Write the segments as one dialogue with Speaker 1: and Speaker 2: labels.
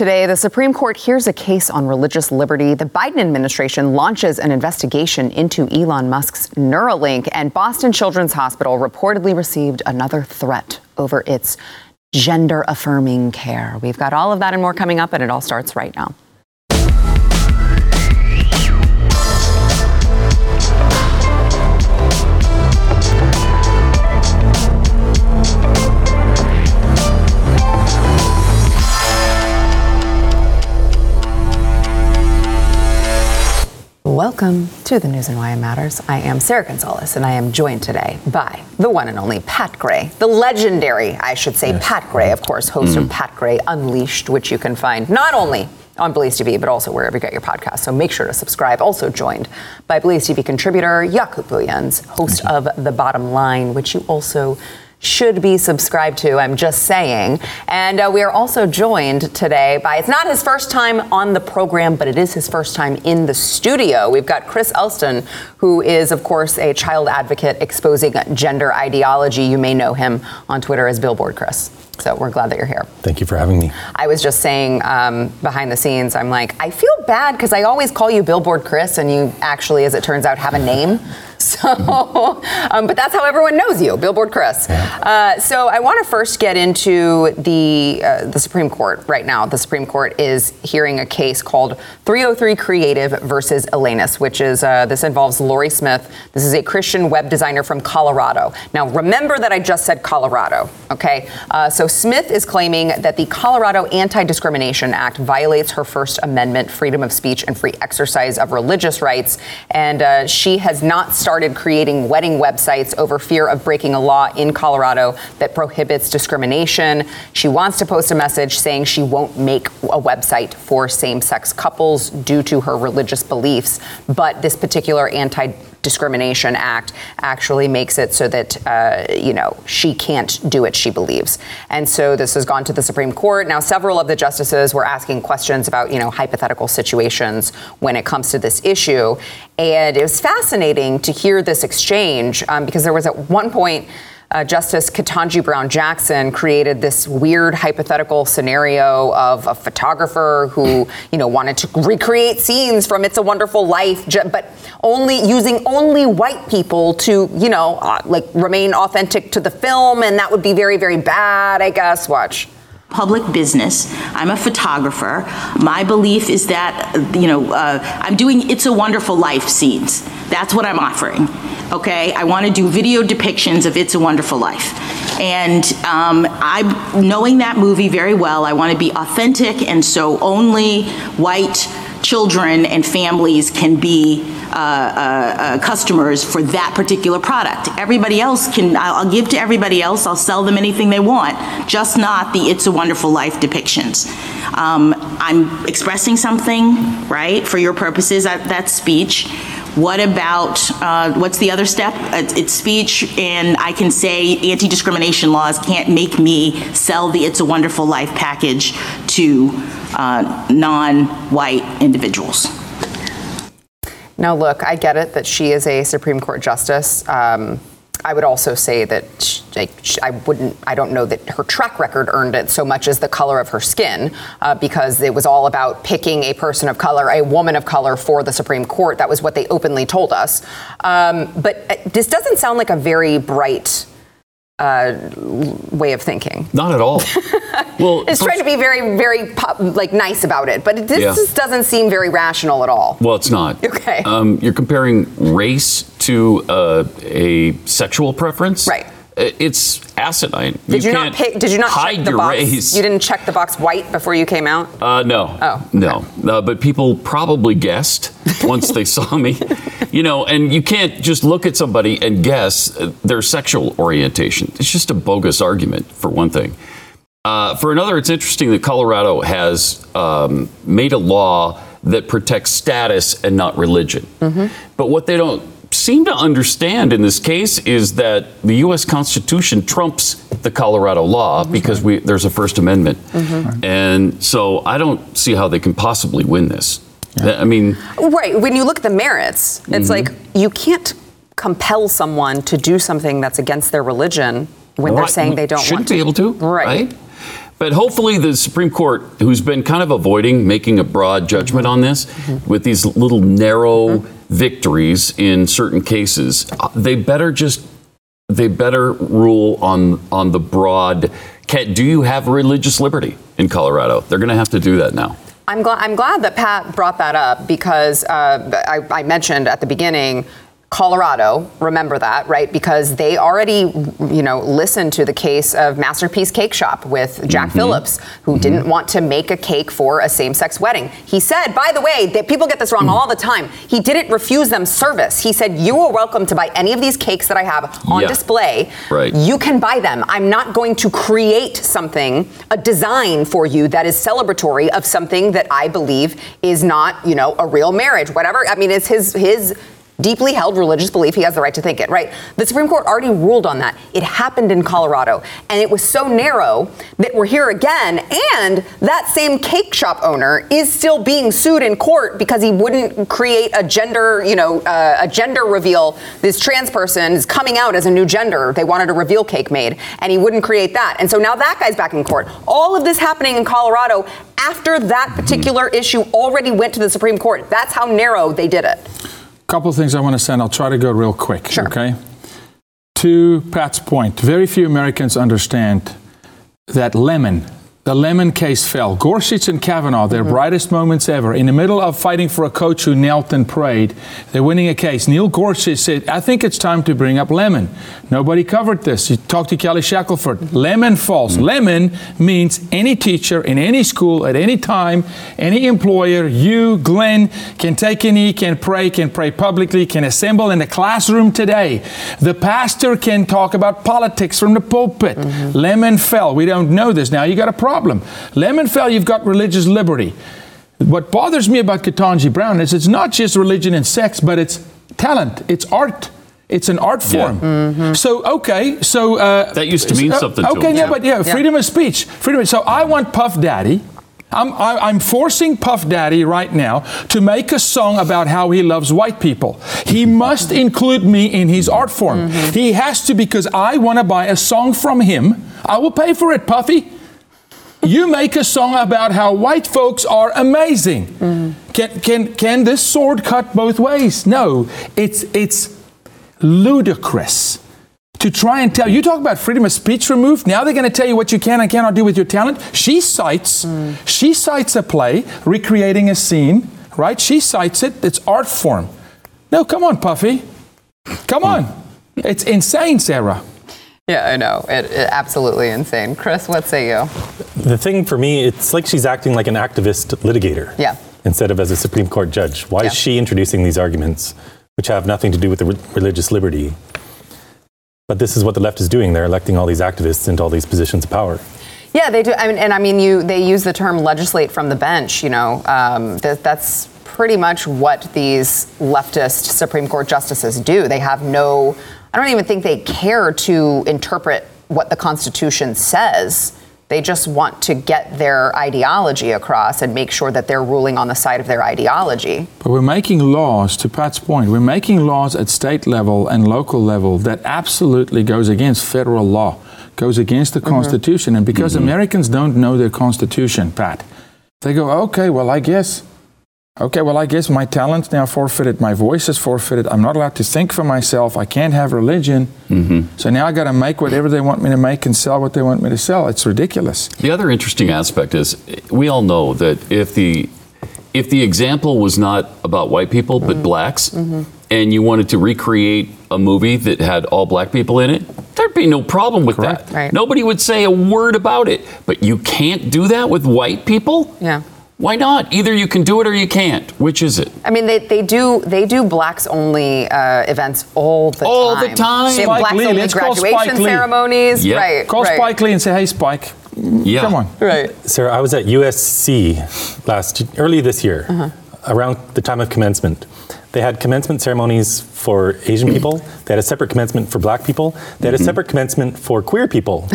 Speaker 1: Today, the Supreme Court hears a case on religious liberty. The Biden administration launches an investigation into Elon Musk's Neuralink, and Boston Children's Hospital reportedly received another threat over its gender affirming care. We've got all of that and more coming up, and it all starts right now. Welcome to the News and Why It Matters. I am Sarah Gonzalez, and I am joined today by the one and only Pat Gray, the legendary, I should say, yes. Pat Gray, of course, host mm. of Pat Gray Unleashed, which you can find not only on Blaze TV, but also wherever you get your podcast. So make sure to subscribe. Also joined by Blaze TV contributor Jaco Booyens, host of The Bottom Line, which you also should be subscribed to. I'm just saying. And uh, we are also joined today by, it's not his first time on the program, but it is his first time in the studio. We've got Chris Elston, who is, of course, a child advocate exposing gender ideology. You may know him on Twitter as Billboard Chris. So we're glad that you're here.
Speaker 2: Thank you for having me.
Speaker 1: I was just saying um, behind the scenes, I'm like, I feel bad because I always call you Billboard Chris, and you actually, as it turns out, have a name. So, um, but that's how everyone knows you, Billboard Chris. Uh, so I want to first get into the uh, the Supreme Court right now. The Supreme Court is hearing a case called 303 Creative versus Elenis, which is uh, this involves Lorie Smith. This is a Christian web designer from Colorado. Now, remember that I just said Colorado. Okay, uh, so Smith is claiming that the Colorado Anti-Discrimination Act violates her First Amendment freedom of speech and free exercise of religious rights, and uh, she has not started started creating wedding websites over fear of breaking a law in Colorado that prohibits discrimination. She wants to post a message saying she won't make a website for same sex couples due to her religious beliefs. But this particular anti Discrimination Act actually makes it so that, uh, you know, she can't do it, she believes. And so this has gone to the Supreme Court. Now, several of the justices were asking questions about, you know, hypothetical situations when it comes to this issue. And it was fascinating to hear this exchange um, because there was at one point, uh, Justice Ketanji Brown Jackson created this weird hypothetical scenario of a photographer who, you know, wanted to recreate scenes from It's a Wonderful Life, but only using only white people to, you know, uh, like remain authentic to the film, and that would be very, very bad, I guess. Watch
Speaker 3: public business. I'm a photographer. My belief is that, you know, uh, I'm doing It's a Wonderful Life scenes. That's what I'm offering. Okay? I want to do video depictions of It's a Wonderful Life. And um, I'm knowing that movie very well. I want to be authentic, and so only white children and families can be uh, uh, uh, customers for that particular product. Everybody else can, I'll, I'll give to everybody else, I'll sell them anything they want, just not the It's a Wonderful Life depictions. Um, I'm expressing something, right, for your purposes, that, speech. What about, uh, what's the other step? It's, it's speech, and I can say anti discrimination laws can't make me sell the It's a Wonderful Life package to uh, non white individuals.
Speaker 1: Now, look, I get it that she is a Supreme Court justice. Um, I would also say that she, like, I wouldn't, I don't know that her track record earned it so much as the color of her skin, uh, because it was all about picking a person of color, a woman of color for the Supreme Court. That was what they openly told us. Um, but uh, this doesn't sound like a very bright uh, way of thinking.
Speaker 2: Not at all.
Speaker 1: well, it's trying to be very, very like nice about it, but this yeah. just doesn't seem very rational at all.
Speaker 2: Well, it's not.
Speaker 1: Okay.
Speaker 2: Um, you're comparing race to uh, a sexual preference,
Speaker 1: right?
Speaker 2: It's asinine.
Speaker 1: Did you, you not pick? Did you not hide check the
Speaker 2: your
Speaker 1: box?
Speaker 2: race?
Speaker 1: You didn't check the box white before you came out.
Speaker 2: Uh, no.
Speaker 1: Oh, okay.
Speaker 2: no. Uh, but people probably guessed once they saw me. You know, and you can't just look at somebody and guess their sexual orientation. It's just a bogus argument, for one thing. Uh, for another, it's interesting that Colorado has um, made a law that protects status and not religion. But what they don't seem to understand in this case is that the U.S. Constitution trumps the Colorado law because we, there's a First Amendment. And so I don't see how they can possibly win this. I mean,
Speaker 1: Right. When you look at the merits, it's
Speaker 2: Mm-hmm.
Speaker 1: like you can't compel someone to do something that's against their religion when they're
Speaker 2: Right,
Speaker 1: saying they don't
Speaker 2: shouldn't
Speaker 1: want to.
Speaker 2: be able to,
Speaker 1: Right.
Speaker 2: But hopefully, the Supreme Court, who's been kind of avoiding making a broad judgment on this,
Speaker 1: Mm-hmm.
Speaker 2: with these little narrow victories in certain cases, they better just they better rule on on the broad. Can, do you have religious liberty in Colorado? They're going to have to do that now.
Speaker 1: I'm glad. I'm glad that Pat brought that up because uh, I, I mentioned at the beginning. Colorado, remember that, right? Because they already, you know, listened to the case of Masterpiece Cake Shop with Jack mm-hmm. Phillips, who mm-hmm. didn't want to make a cake for a same-sex wedding. He said, by the way, that people get this wrong mm. all the time. He didn't refuse them service. He said, "You are welcome to buy any of these cakes that I have on
Speaker 2: Yeah.
Speaker 1: display.
Speaker 2: Right.
Speaker 1: You can buy them. I'm not going to create something, a design for you that is celebratory of something that I believe is not, you know, a real marriage, whatever. I mean, it's his his deeply held religious belief. He has the right to think it, right? The Supreme Court already ruled on that. It happened in Colorado, and it was so narrow that we're here again. And that same cake shop owner is still being sued in court because he wouldn't create a gender, you know, uh, a gender reveal. This trans person is coming out as a new gender. They wanted a reveal cake made, and he wouldn't create that. And so now that guy's back in court. All of this happening in Colorado after that particular issue already went to the Supreme Court. That's how narrow they did it.
Speaker 4: Couple of things I want to say, and I'll try to go real quick.
Speaker 1: Sure.
Speaker 4: Okay. To Pat's point, very few Americans understand that Lemon, the Lemon case fell. Gorsuch and Kavanaugh, their mm-hmm. brightest moments ever, in the middle of fighting for a coach who knelt and prayed, they're winning a case. Neil Gorsuch said, I think it's time to bring up Lemon. Nobody covered this. You talk to Kelly Shackelford. Lemon false. Mm-hmm. Lemon means any teacher in any school at any time, any employer, you, Glenn, can take a knee, can pray, can pray publicly, can assemble in the classroom today. The pastor can talk about politics from the pulpit. Mm-hmm. Lemon fell. We don't know this. Now you got a problem. Lemon fell, you've got religious liberty. What bothers me about Ketanji Brown is it's not just religion and sex, but it's talent, it's art. It's an art
Speaker 2: Yeah.
Speaker 4: form. So okay, so uh,
Speaker 2: That used to mean
Speaker 4: uh,
Speaker 2: something to
Speaker 4: Okay,
Speaker 2: him,
Speaker 4: yeah, but yeah,
Speaker 1: Yeah.
Speaker 4: freedom of speech, freedom. Of, so I want Puff Daddy. I'm, I, I'm forcing Puff Daddy right now to make a song about how he loves white people. He must include me in his art form. He has to because I want to buy a song from him. I will pay for it, Puffy. You make a song about how white folks are amazing. Mm. Can, can, can this sword cut both ways? No. It's, it's ludicrous to try and tell you talk about freedom of speech removed now they're going to tell you what you can and cannot do with your talent. She cites mm. she cites a play recreating a scene right? She cites it it's art form. No come on puffy. Come mm. on. It's insane sarah
Speaker 1: Yeah, I know. It, it absolutely insane. Chris, what say you?
Speaker 5: The thing for me, it's like she's acting like an activist litigator.
Speaker 1: Yeah.
Speaker 5: Instead of as a Supreme Court judge. Why is she introducing these arguments, which have nothing to do with the re- religious liberty? But this is what the left is doing. They're electing all these activists into all these positions of power.
Speaker 1: Yeah, they do. I mean, and I mean, you they use the term legislate from the bench. You know, um, that, that's pretty much what these leftist Supreme Court justices do. They have no. I don't even think they care to interpret what the Constitution says. They just want to get their ideology across and make sure that they're ruling on the side of their ideology.
Speaker 4: But we're making laws, to Pat's point, we're making laws at state level and local level that absolutely goes against federal law, goes against the mm-hmm. Constitution. And because mm-hmm. Americans don't know their Constitution, Pat, they go, okay, well, I guess. Okay, well, I guess my talent's now forfeited. My voice is forfeited. I'm not allowed to think for myself. I can't have religion. Mm-hmm. So now I got to make whatever they want me to make and sell what they want me to sell. It's ridiculous.
Speaker 2: The other interesting aspect is we all know that if the if the example was not about white people but mm-hmm. blacks, mm-hmm. and you wanted to recreate a movie that had all black people in it, there'd be no problem with
Speaker 4: Correct.
Speaker 2: that.
Speaker 1: Right.
Speaker 2: Nobody would say a word about it. But you can't do that with white people.
Speaker 1: Yeah.
Speaker 2: Why not? Either you can do it or you can't. Which is it?
Speaker 1: I mean, they, they do they do blacks only uh, events all the
Speaker 2: All
Speaker 1: time.
Speaker 2: All the time.
Speaker 1: They have
Speaker 4: Spike
Speaker 1: blacks
Speaker 4: Lee,
Speaker 1: only
Speaker 4: let's call
Speaker 1: graduation
Speaker 4: Spike Lee.
Speaker 1: ceremonies.
Speaker 2: Yep.
Speaker 1: Right.
Speaker 4: Call
Speaker 1: right.
Speaker 4: Spike Lee and say, hey, Spike,
Speaker 2: Yeah.
Speaker 4: Come on.
Speaker 1: Right.
Speaker 5: Sarah, I was at USC last early this year,
Speaker 1: Uh-huh.
Speaker 5: around the time of commencement. They had commencement ceremonies for Asian people. They had a separate commencement for Black people. They had a separate commencement for queer people.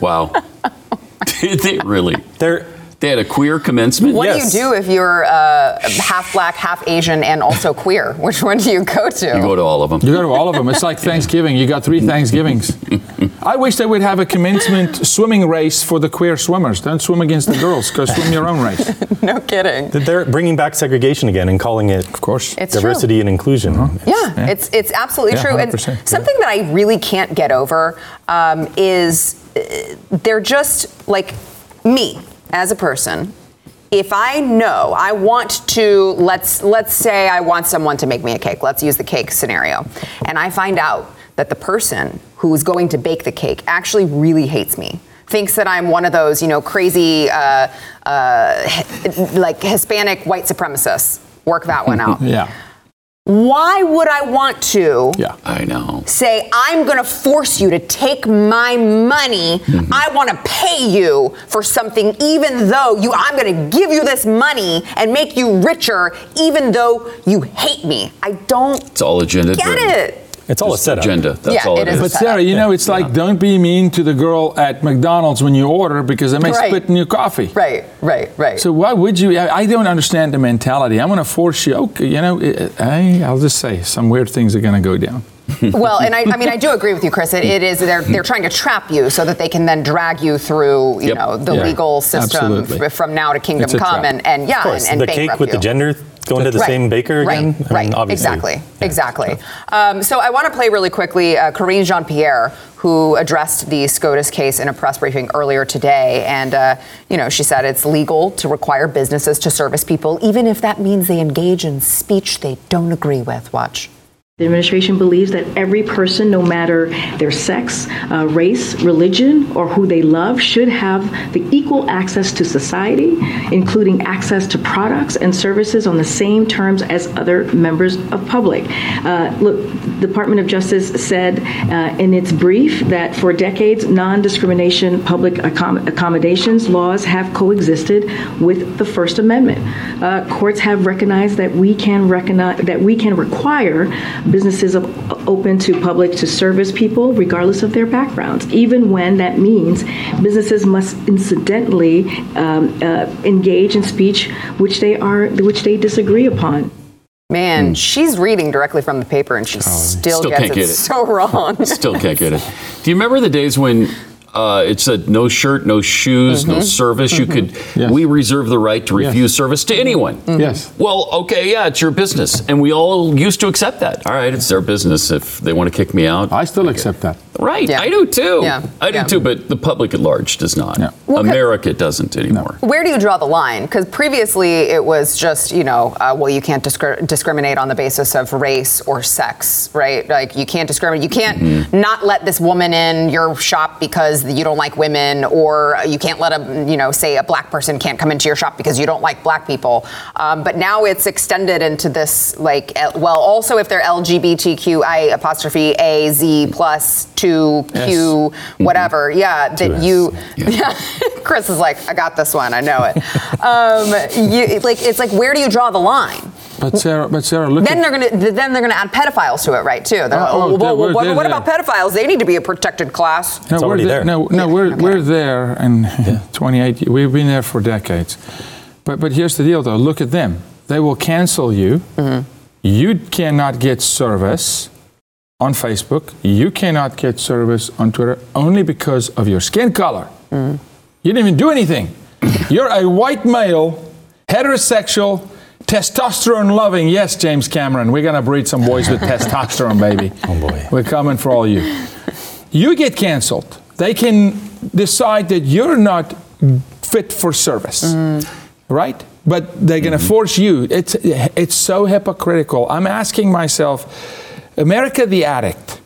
Speaker 2: Wow. Did they really?
Speaker 5: They're
Speaker 2: They had a queer commencement?
Speaker 1: What
Speaker 5: Yes.
Speaker 1: do you do if you're uh, half black, half Asian, and also queer? Which one do you go to?
Speaker 2: You go to all of them.
Speaker 4: You go to all of them. It's like Thanksgiving. You got three Thanksgivings. I wish they would have a commencement swimming race for the queer swimmers. Don't swim against the girls. Go swim your own race.
Speaker 1: no kidding.
Speaker 5: they're bringing back segregation again and calling it
Speaker 4: Of course.
Speaker 1: It's
Speaker 5: diversity
Speaker 1: true.
Speaker 5: and inclusion.
Speaker 1: Yeah,
Speaker 4: Yeah.
Speaker 1: it's it's absolutely
Speaker 4: Yeah,
Speaker 1: true. And
Speaker 4: 100%, yeah.
Speaker 1: something that I really can't get over um, is uh, they're just like me as a person. If I know I want to let's let's say I want someone to make me a cake. Let's use the cake scenario, and I find out that the person who is going to bake the cake actually really hates me. Thinks that I'm one of those, you know, crazy, uh, uh, like Hispanic white supremacists. Work that one out.
Speaker 4: Yeah.
Speaker 1: Why would I want to
Speaker 4: Yeah.
Speaker 2: I know.
Speaker 1: say, I'm going to force you to take my money?
Speaker 2: Mm-hmm.
Speaker 1: I want to pay you for something, even though you, I'm going to give you this money and make you richer, even though you hate me. I don't
Speaker 2: It's all agenda
Speaker 1: get
Speaker 2: driven.
Speaker 1: it.
Speaker 5: It's all a setup.
Speaker 2: Agenda. That's
Speaker 1: Yeah,
Speaker 2: all
Speaker 1: it
Speaker 2: it
Speaker 1: is
Speaker 2: is.
Speaker 4: But Sarah, you know, it's like don't be mean to the girl at McDonald's when you order because they may
Speaker 1: Right.
Speaker 4: spit in your coffee.
Speaker 1: Right, right, right.
Speaker 4: So why would you? I I don't understand the mentality. I'm going to force you. Okay, you know, I, I'll just say some weird things are going to go down.
Speaker 1: well, and I, I mean, I do agree with you, Chris. It, it is they're they're trying to trap you so that they can then drag you through, you
Speaker 2: Yep.
Speaker 1: know, the
Speaker 4: Yeah,
Speaker 1: legal system f- from now to kingdom
Speaker 4: It's a
Speaker 1: come,
Speaker 4: trap.
Speaker 1: and, and yeah,
Speaker 5: Of course,
Speaker 1: and, and
Speaker 5: the cake
Speaker 1: bankrupt
Speaker 5: with the
Speaker 1: you.
Speaker 5: gender going to the
Speaker 1: Right,
Speaker 5: same baker
Speaker 1: right,
Speaker 5: again. I mean,
Speaker 1: Right,
Speaker 5: obviously.
Speaker 1: exactly,
Speaker 5: Yeah.
Speaker 1: exactly. Um, so I want to play really quickly uh, Karine Jean Pierre, who addressed the SCOTUS case in a press briefing earlier today, and uh, you know she said it's legal to require businesses to service people, even if that means they engage in speech they don't agree with. Watch.
Speaker 6: The administration believes that every person, no matter their sex, uh, race, religion, or who they love, should have the equal access to society, including access to products and services on the same terms as other members of public. Uh, look, the Department of Justice said uh, in its brief that for decades, non-discrimination public accom- accommodations laws have coexisted with the First Amendment. Uh, courts have recognized that we can recognize that we can require businesses open to public to service people regardless of their backgrounds, even when that means businesses must incidentally um, uh, engage in speech which they are which they disagree upon.
Speaker 1: Man, she's reading directly from the paper, and she still,
Speaker 2: Still
Speaker 1: gets
Speaker 2: can't
Speaker 1: it,
Speaker 2: get it.
Speaker 1: so wrong.
Speaker 2: Still can't get it. Do you remember the days when uh, it said no shirt, no shoes,
Speaker 1: Mm-hmm.
Speaker 2: no service? You could.
Speaker 4: Yes.
Speaker 2: We reserve the right to refuse service to anyone.
Speaker 1: Mm-hmm.
Speaker 4: Yes.
Speaker 2: Well, okay, yeah, it's your business, and we all used to accept that. All right, it's their business. If they want to kick me out,
Speaker 4: I still accept that.
Speaker 2: right?
Speaker 1: Yeah.
Speaker 2: I do too.
Speaker 1: Yeah,
Speaker 2: I do
Speaker 1: yeah.
Speaker 2: too. But the public at large does not.
Speaker 4: Yeah.
Speaker 1: Well, 'cause-
Speaker 2: America doesn't anymore.
Speaker 1: Where do you draw the line? Because previously it was just, you know, uh, well, you can't discri- discriminate on the basis of race or sex, right? Like you can't discriminate. You can't
Speaker 2: Mm-hmm.
Speaker 1: not let this woman in your shop because you don't like women, or you can't let a, you know, say a black person can't come into your shop because you don't like black people. Um, but now it's extended into this, like, well, also if they're LGBTQI apostrophe A Z plus two Q whatever, yeah, that you,
Speaker 2: Yeah.
Speaker 1: yeah. Chris is like, I got this one. I know it. um, you, like, it's like, where do you draw the line?
Speaker 4: But Sarah, but Sarah, look
Speaker 1: Then
Speaker 4: at
Speaker 1: they're gonna, then they're gonna add pedophiles to it, right? Too. They're,
Speaker 4: Oh, oh,
Speaker 1: well, well, what, what about pedophiles? They need to be a protected class.
Speaker 4: No,
Speaker 5: It's
Speaker 4: we're there.
Speaker 5: there.
Speaker 4: No, no,
Speaker 1: Yeah,
Speaker 4: we're,
Speaker 1: okay.
Speaker 4: we're there, and 28. We've been there for decades. But but here's the deal, though. Look at them. They will cancel you.
Speaker 1: Mm-hmm.
Speaker 4: You cannot get service on Facebook. You cannot get service on Twitter only because of your skin color.
Speaker 1: Mm-hmm.
Speaker 4: You didn't even do anything. You're a white male, heterosexual. Testosterone loving, yes, James Cameron. We're gonna breed some boys with testosterone, baby.
Speaker 5: Oh, boy.
Speaker 4: We're coming for all you you get canceled. They can decide that you're not fit for service, mm. right? But they're going to mm-hmm. force you. It's it's so hypocritical. I'm asking myself, America the addict,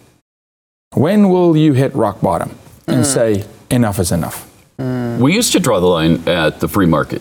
Speaker 4: when will you hit rock bottom and mm. say enough is enough? Mm.
Speaker 2: We used to draw the line at the free market.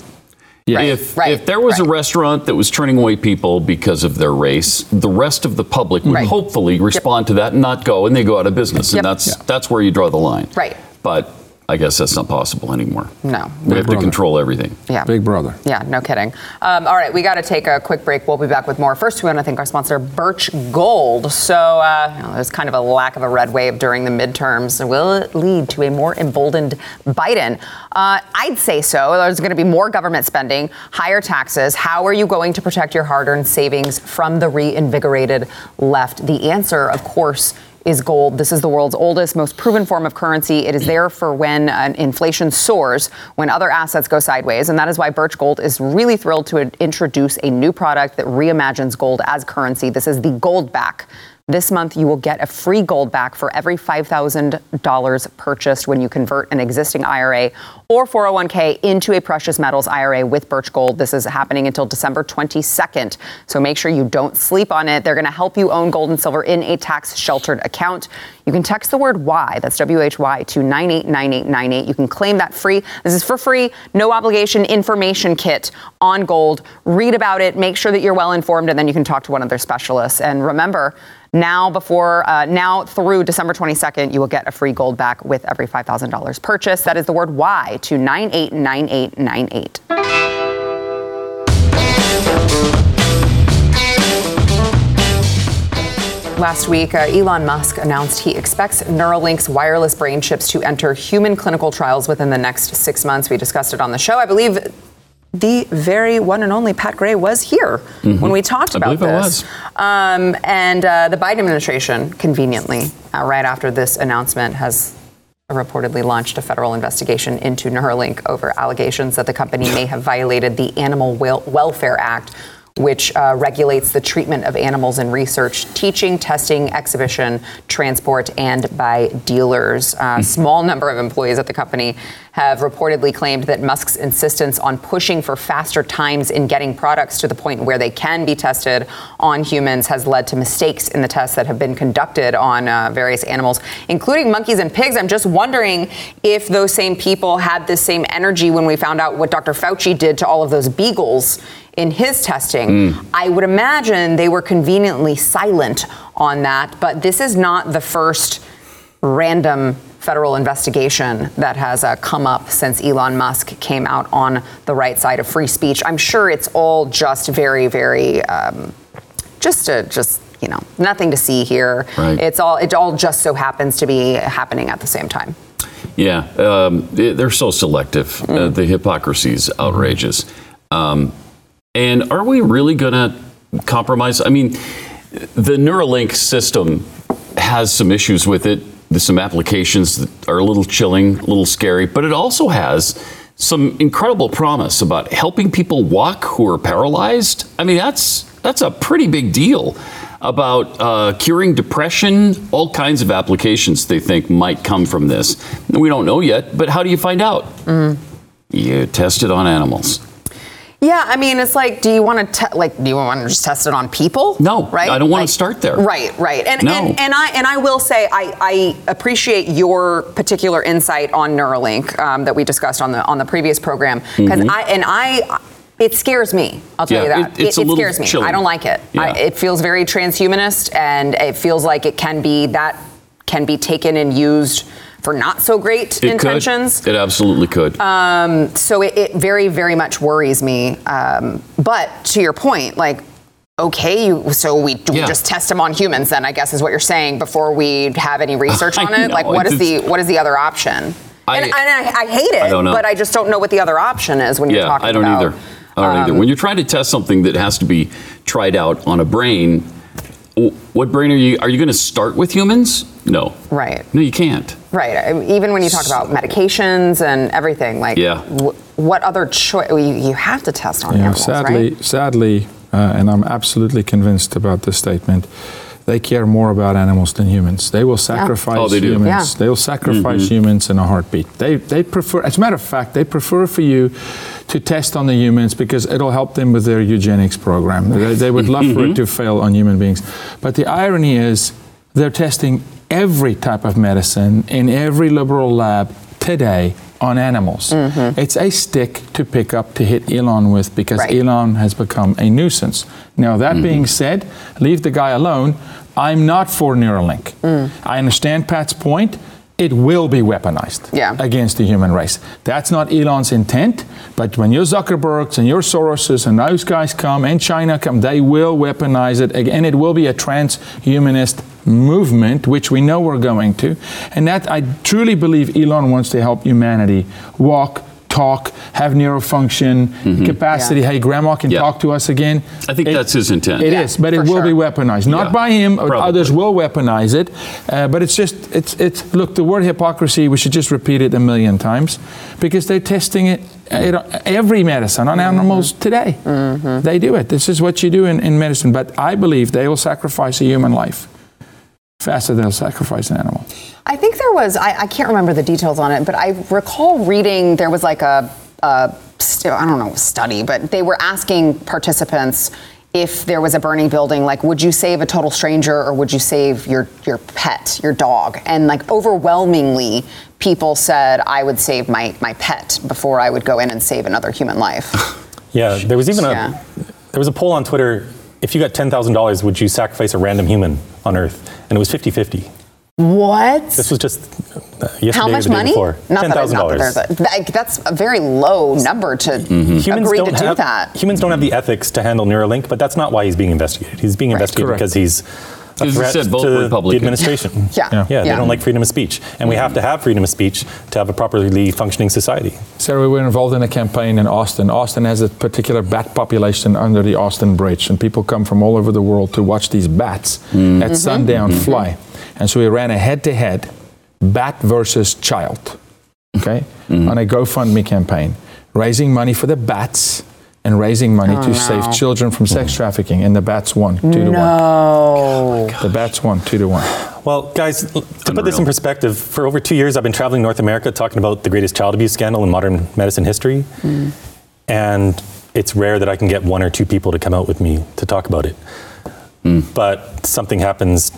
Speaker 4: Yeah.
Speaker 2: If,
Speaker 1: Right,
Speaker 2: if there was a restaurant that was turning away people because of their race, the rest of the public would
Speaker 1: Right.
Speaker 2: hopefully respond to that and not go, and they go out of business.
Speaker 1: Yep.
Speaker 2: And that's
Speaker 4: Yeah.
Speaker 2: that's where you draw the line.
Speaker 1: Right.
Speaker 2: But I guess that's not possible anymore.
Speaker 1: No.
Speaker 2: We have to control everything.
Speaker 1: Yeah.
Speaker 4: Big brother.
Speaker 1: Yeah, no kidding. Um, all right, we got to take a quick break. We'll be back with more. First, we want to thank our sponsor, Birch Gold. So, uh, you know, there's kind of a lack of a red wave during the midterms. Will it lead to a more emboldened Biden? Uh, I'd say so. There's going to be more government spending, higher taxes. How are you going to protect your hard earned savings from the reinvigorated left? The answer, of course, is gold. This is the world's oldest, most proven form of currency. It is there for when uh, inflation soars, when other assets go sideways. And that is why Birch Gold is really thrilled to introduce a new product that reimagines gold as currency. This is the Goldback. This month, you will get a free Goldback for every $5,000 purchased when you convert an existing IRA or 401k into a precious metals IRA with Birch Gold. This is happening until December 22nd. So make sure you don't sleep on it. They're going to help you own gold and silver in a tax sheltered account. You can text the word Y, that's W H Y, to 989898. You can claim that free. This is for free, no obligation information kit on gold. Read about it, make sure that you're well informed, and then you can talk to one of their specialists. And remember, now before uh, now through December 22nd, you will get a free Goldback with every $5,000 purchase. That is the word Y to 989898. Last week, uh, Elon Musk announced he expects Neuralink's wireless brain chips to enter human clinical trials within the next six months. We discussed it on the show. I believe the very one and only Pat Gray was here when we talked
Speaker 2: Mm-hmm.
Speaker 1: About this. Um, and uh, the Biden administration, conveniently, uh, right after this announcement, has reportedly launched a federal investigation into Neuralink over allegations that the company may have violated the Animal Welfare Act, which uh, regulates the treatment of animals in research, teaching, testing, exhibition, transport, and by dealers. A small number of employees at the company have reportedly claimed that Musk's insistence on pushing for faster times in getting products to the point where they can be tested on humans has led to mistakes in the tests that have been conducted on uh, various animals, including monkeys and pigs. I'm just wondering if those same people had this same energy when we found out what Dr. Fauci did to all of those beagles in his testing. I would imagine they were conveniently silent on that, but this is not the first random federal investigation that has uh, come up since Elon Musk came out on the right side of free speech. I'm sure it's all just very, very, um, just a, just you know, nothing to see here.
Speaker 2: Right.
Speaker 1: It's all, it all just so happens to be happening at the same time.
Speaker 2: Yeah, um, they- they're so selective. Uh, the hypocrisy is outrageous. Um, and are we really going to compromise? I mean, the Neuralink system has some issues with it. There's some applications that are a little chilling, a little scary, but it also has some incredible promise about helping people walk who are paralyzed. I mean, that's that's a pretty big deal about uh, curing depression, all kinds of applications they think might come from this. We don't know yet, but how do you find out? You test it on animals.
Speaker 1: Yeah, I mean, it's like, do you want to te- like, do you want to just test it on people?
Speaker 2: No,
Speaker 1: right?
Speaker 2: I don't wanna
Speaker 1: Like-
Speaker 2: start there.
Speaker 1: Right, right, and
Speaker 2: No.
Speaker 1: and, and I and I will say, I, I appreciate your particular insight on Neuralink um, that we discussed on the on the previous program because I and I. It scares me. I'll tell
Speaker 2: Mm-hmm. Yeah,
Speaker 1: you that.
Speaker 2: it- a little
Speaker 1: scares me.
Speaker 2: chilling.
Speaker 1: I don't like it. I, it feels very transhumanist, and it feels like it can be that can be taken and used for not so great
Speaker 2: It
Speaker 1: intentions.
Speaker 2: could. It absolutely could.
Speaker 1: So it, it very, very much worries me. Um, but to your point, like, okay, you, so we do we just test them on humans then? I guess is what you're saying before we have any research on it.
Speaker 2: know,
Speaker 1: like, what is the what is the other option?
Speaker 2: I-
Speaker 1: and, and I, I hate it,
Speaker 2: I don't know.
Speaker 1: but I just don't know what the other option is when you're talking about.
Speaker 2: yeah, I don't
Speaker 1: about.
Speaker 2: either. I don't either.
Speaker 1: um,
Speaker 2: When you're trying to test something that has to be tried out on a brain, what brain are you? Are you going to start with humans? No.
Speaker 1: Right.
Speaker 2: No, you can't.
Speaker 1: Right. I mean, Even when you talk about medications and everything, like,
Speaker 2: Yeah.
Speaker 1: wh- what other choice? You, you have to test on
Speaker 4: Yeah,
Speaker 1: animals,
Speaker 4: sadly,
Speaker 1: right?
Speaker 4: sadly, uh, and I'm absolutely convinced about this statement. They care more about animals than humans. They will sacrifice
Speaker 2: Oh, they do.
Speaker 4: humans.
Speaker 1: Yeah.
Speaker 4: They will sacrifice humans in a heartbeat. They they prefer, as a matter of fact, they prefer for you to test on the humans because it'll help them with their eugenics program. They, they would love for it mm-hmm. to fail on human beings. But the irony is, they're testing every type of medicine in every liberal lab today on animals. Mm-hmm. It's a stick to pick up to hit Elon with because
Speaker 1: Right.
Speaker 4: Elon has become a nuisance. Now, that mm-hmm. being said, leave the guy alone. I'm not for Neuralink. Mm. I understand Pat's point. It will be weaponized
Speaker 1: Yeah.
Speaker 4: against the human race. That's not Elon's intent, but when your Zuckerbergs and your Soroses and those guys come and China come, they will weaponize it again. It will be a transhumanist movement, which we know we're going to. And that I truly believe Elon wants to help humanity walk, talk, have neurofunction, capacity.
Speaker 1: Yeah.
Speaker 4: Hey, grandma can
Speaker 2: Yeah.
Speaker 4: talk to us again.
Speaker 2: I think
Speaker 4: It-
Speaker 2: that's his intent.
Speaker 4: It
Speaker 1: Yeah,
Speaker 4: is, but it
Speaker 1: for
Speaker 4: will be weaponized. Not
Speaker 2: Yeah,
Speaker 4: by him, or
Speaker 2: probably.
Speaker 4: others will weaponize it. Uh, but it's just, it's, it's, look, the word hypocrisy, we should just repeat it a million times because they're testing it, uh, you know, every medicine on animals today. They do it. This is what you do in, in medicine. But I believe they will sacrifice a human life faster than they'll sacrifice an animal.
Speaker 1: I think there was, I, I can't remember the details on it, but I recall reading there was like a, a st- I don't know, study, but they were asking participants if there was a burning building, like, would you save a total stranger or would you save your, your pet, your dog? And like overwhelmingly, people said, I would save my, my pet before I would go in and save another human life.
Speaker 5: Yeah, there was even a
Speaker 1: Yeah.
Speaker 5: there was a poll on Twitter. If you got ten thousand dollars, would you sacrifice a random human on Earth? And it was 50-50.
Speaker 1: what?
Speaker 5: This was just uh, yesterday
Speaker 1: How
Speaker 5: or
Speaker 1: much
Speaker 5: the
Speaker 1: money?
Speaker 5: before.
Speaker 1: Not
Speaker 5: ten
Speaker 1: that,
Speaker 5: thousand
Speaker 1: not that
Speaker 5: dollars.
Speaker 1: there's that- that's a very low number to
Speaker 5: Humans
Speaker 1: agree to
Speaker 5: don't
Speaker 1: do that.
Speaker 5: humans don't have the ethics to handle Neuralink, but that's not why he's being investigated. He's being investigated
Speaker 4: Correct.
Speaker 5: because he's a threat
Speaker 2: said, both
Speaker 5: to the administration.
Speaker 1: Yeah.
Speaker 4: Yeah.
Speaker 5: yeah, they don't like freedom of speech, and we have to have freedom of speech to have a properly functioning society.
Speaker 4: Sarah, we were involved in a campaign in Austin. Austin has a particular bat population under the Austin Bridge, and people come from all over the world to watch these bats mm-hmm. at mm-hmm. sundown mm-hmm. fly. And so we ran a head to head bat versus child, okay, on a GoFundMe campaign, raising money for the bats and raising money to oh, save children from sex trafficking. And the bats won two to one.
Speaker 1: No.
Speaker 4: The bats won two to one.
Speaker 5: Well, guys, to put this in perspective, for over two years, I've been traveling North America talking about the greatest child abuse scandal in modern medicine history. Hmm. And it's rare that I can get one or two people to come out with me to talk about it. Hmm. But something happens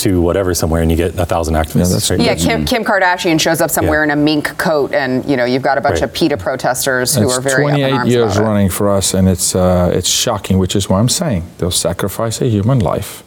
Speaker 5: to whatever somewhere and you get a thousand activists.
Speaker 4: that's-
Speaker 5: right?
Speaker 1: Yeah, Kim, Kim Kardashian shows up somewhere
Speaker 5: Yeah.
Speaker 1: in a mink coat, and you know you've got a bunch
Speaker 5: Right.
Speaker 1: of PETA protesters who
Speaker 4: it's
Speaker 1: are very up in
Speaker 4: 28 years running for us, and it's uh, it's shocking. Which is why I'm saying they'll sacrifice a human life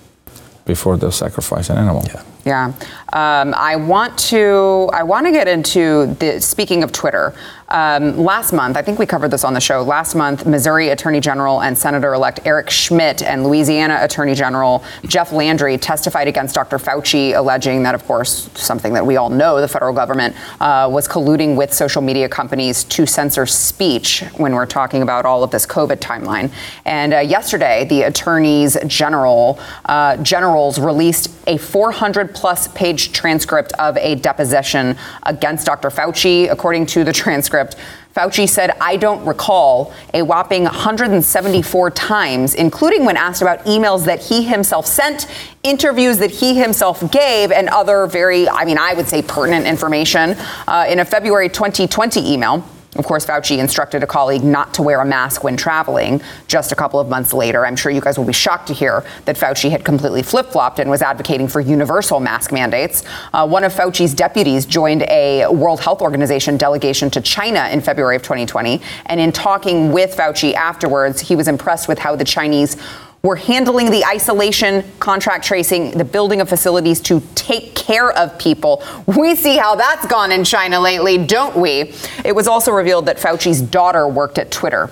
Speaker 4: before they'll sacrifice an animal.
Speaker 5: Yeah.
Speaker 1: Yeah, um, I want to. I want to get into the. Speaking of Twitter, um, last month I think we covered this on the show. Last month, Missouri Attorney General and Senator-elect Eric Schmitt and Louisiana Attorney General Jeff Landry testified against Dr. Fauci, alleging that, of course, something that we all know, the federal government uh, was colluding with social media companies to censor speech when we're talking about all of this COVID timeline. And uh, yesterday, the attorneys general uh, generals released a 400 plus page transcript of a deposition against Dr. Fauci. According to the transcript, Fauci said, I don't recall a whopping 174 times, including when asked about emails that he himself sent, interviews that he himself gave, and other very, I mean, I would say pertinent information. Uh, in a February 2020 email, of course, Fauci instructed a colleague not to wear a mask when traveling. Just a couple of months later, I'm sure you guys will be shocked to hear that Fauci had completely flip flopped and was advocating for universal mask mandates. Uh, one of Fauci's deputies joined a World Health Organization delegation to China in February of 2020. And in talking with Fauci afterwards, he was impressed with how the Chinese we're handling the isolation, contract tracing, the building of facilities to take care of people. We see how that's gone in China lately, don't we? It was also revealed that Fauci's daughter worked at Twitter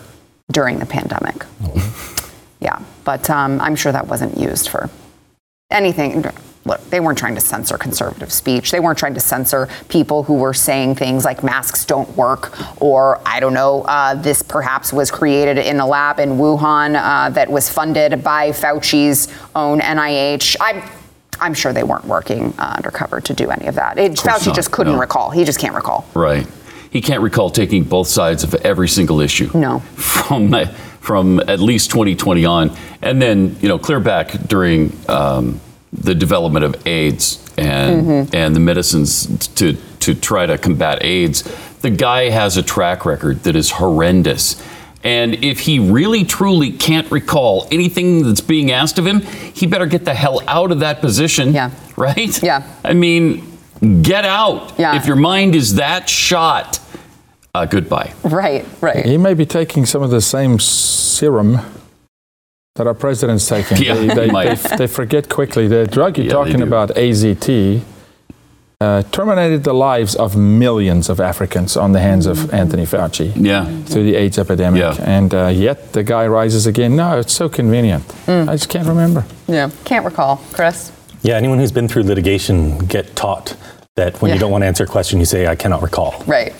Speaker 1: during the pandemic. Yeah, but um, I'm sure that wasn't used for anything. Look, they weren't trying to censor conservative speech. They weren't trying to censor people who were saying things like masks don't work, or I don't know, uh, this perhaps was created in a lab in Wuhan uh, that was funded by Fauci's own NIH. I'm, I'm sure they weren't working uh, undercover to do any of that. It,
Speaker 2: course
Speaker 1: Fauci
Speaker 2: not,
Speaker 1: just couldn't
Speaker 2: no.
Speaker 1: recall. He just can't recall.
Speaker 2: Right. He can't recall taking both sides of every single issue.
Speaker 1: No.
Speaker 2: From from at least 2020 on, and then you know clear back during um, the development of AIDS and
Speaker 1: Mm-hmm.
Speaker 2: and the medicines to to try to combat AIDS. The guy has a track record that is horrendous. And if he really truly can't recall anything that's being asked of him, he better get the hell out of that position.
Speaker 1: Yeah.
Speaker 2: Right?
Speaker 1: Yeah.
Speaker 2: I mean, get out.
Speaker 1: Yeah.
Speaker 2: If your mind is that shot, uh, goodbye.
Speaker 1: Right, right.
Speaker 4: He may be taking some of the same serum that our president's taking.
Speaker 2: Yeah,
Speaker 4: they, they,
Speaker 2: he might.
Speaker 4: they, they forget quickly. The drug you're
Speaker 2: Yeah,
Speaker 4: talking about, AZT, uh, terminated the lives of millions of Africans on the hands of Anthony Fauci
Speaker 2: Yeah.
Speaker 4: through the AIDS epidemic.
Speaker 2: Yeah.
Speaker 4: And uh, yet the guy rises again. No, it's so convenient. I just can't remember.
Speaker 1: Yeah. Can't recall. Chris?
Speaker 5: Yeah, anyone who's been through litigation get taught that when
Speaker 1: Yeah.
Speaker 5: you don't want to answer a question, you say, I cannot recall.
Speaker 1: Right.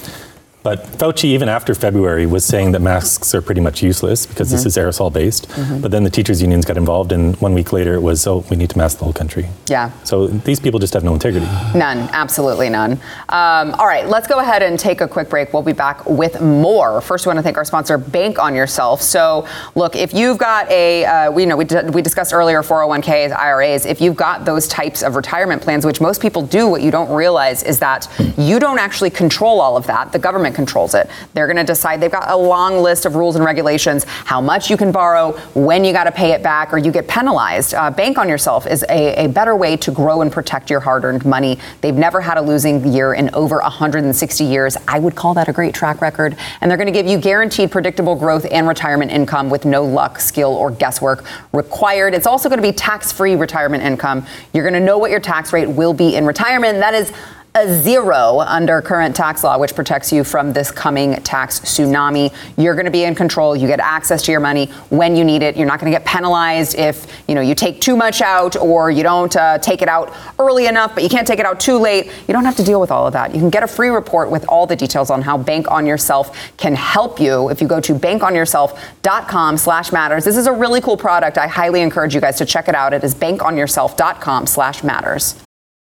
Speaker 5: But Fauci, even after February, was saying that masks are pretty much useless because this is aerosol based. But then the teachers' unions got involved, and one week later it was, oh, we need to mask the whole country.
Speaker 1: Yeah.
Speaker 5: So these people just have no integrity.
Speaker 1: None, absolutely none. Um, all right, let's go ahead and take a quick break. We'll be back with more. First, we want to thank our sponsor, Bank on Yourself. So, look, if you've got a, uh, we you know we, d- we discussed earlier 401ks, IRAs. If you've got those types of retirement plans, which most people do, what you don't realize is that you don't actually control all of that. The government controls it. They're going to decide. They've got a long list of rules and regulations, how much you can borrow, when you got to pay it back, or you get penalized. Uh, Bank on Yourself is a, a better way to grow and protect your hard-earned money. They've never had a losing year in over 160 years. I would call that a great track record. And they're going to give you guaranteed predictable growth and retirement income with no luck, skill, or guesswork required. It's also going to be tax-free retirement income. You're going to know what your tax rate will be in retirement. That is a zero under current tax law, which protects you from this coming tax tsunami. You're going to be in control. You get access to your money when you need it. You're not going to get penalized if you know you take too much out or you don't uh, take it out early enough, but you can't take it out too late. You don't have to deal with all of that. You can get a free report with all the details on how Bank on Yourself can help you if you go to bankonyourself.com/matters. This is a really cool product. I highly encourage you guys to check it out. It is bankonyourself.com/matters.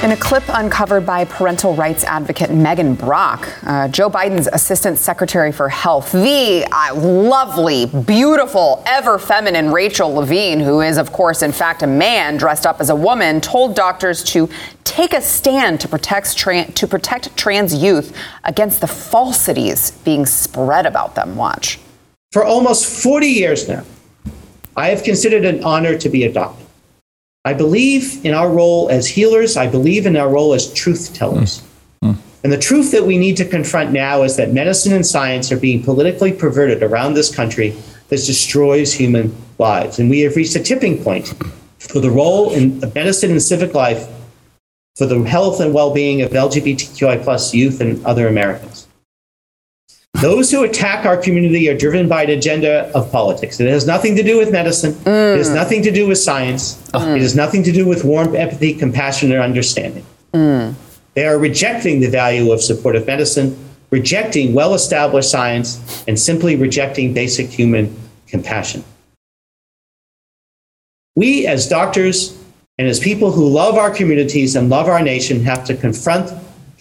Speaker 1: In a clip uncovered by parental rights advocate Megan Brock, uh, Joe Biden's Assistant Secretary for Health, the uh, lovely, beautiful, ever feminine Rachel Levine, who is, of course, in fact, a man dressed up as a woman, told doctors to take a stand to protect, tran- to protect trans youth against the falsities being spread about them. Watch.
Speaker 7: For almost 40 years now, I have considered an honor to be a doctor. I believe in our role as healers. I believe in our role as truth tellers. Hmm. Hmm. And the truth that we need to confront now is that medicine and science are being politically perverted around this country that destroys human lives. And we have reached a tipping point for the role in medicine and civic life for the health and well-being of LGBTQI plus youth and other Americans. Those who attack our community are driven by an agenda of politics. It has nothing to do with medicine. It has mm. nothing to do with science. Oh. It has nothing to do with warmth, empathy, compassion, or understanding. Mm. They are rejecting the value of supportive medicine, rejecting well established science, and simply rejecting basic human compassion. We, as doctors and as people who love our communities and love our nation, have to confront